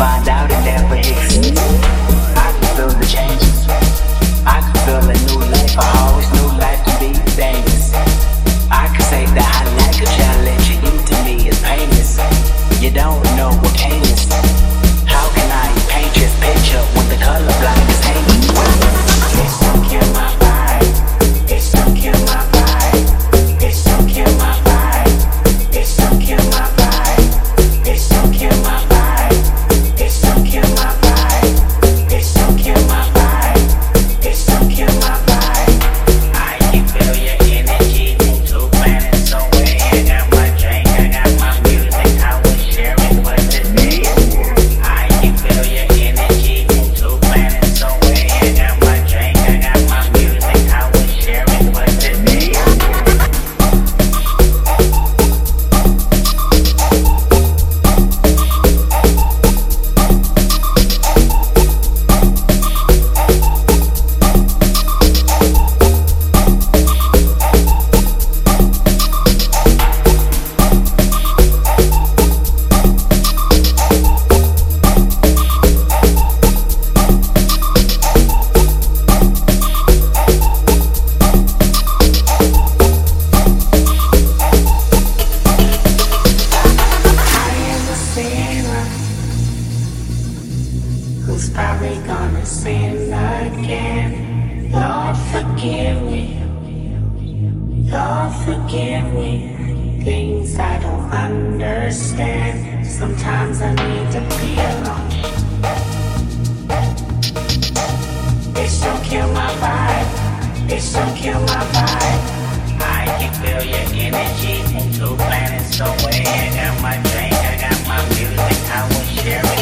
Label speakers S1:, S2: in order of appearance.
S1: para forgive me. Lord, forgive me. Things I don't understand. Sometimes I need to be alone. Bitch, don't kill my vibe. Bitch, don't kill my vibe. I can feel your energy two planets away. I got my drink, I got my music, I will share it.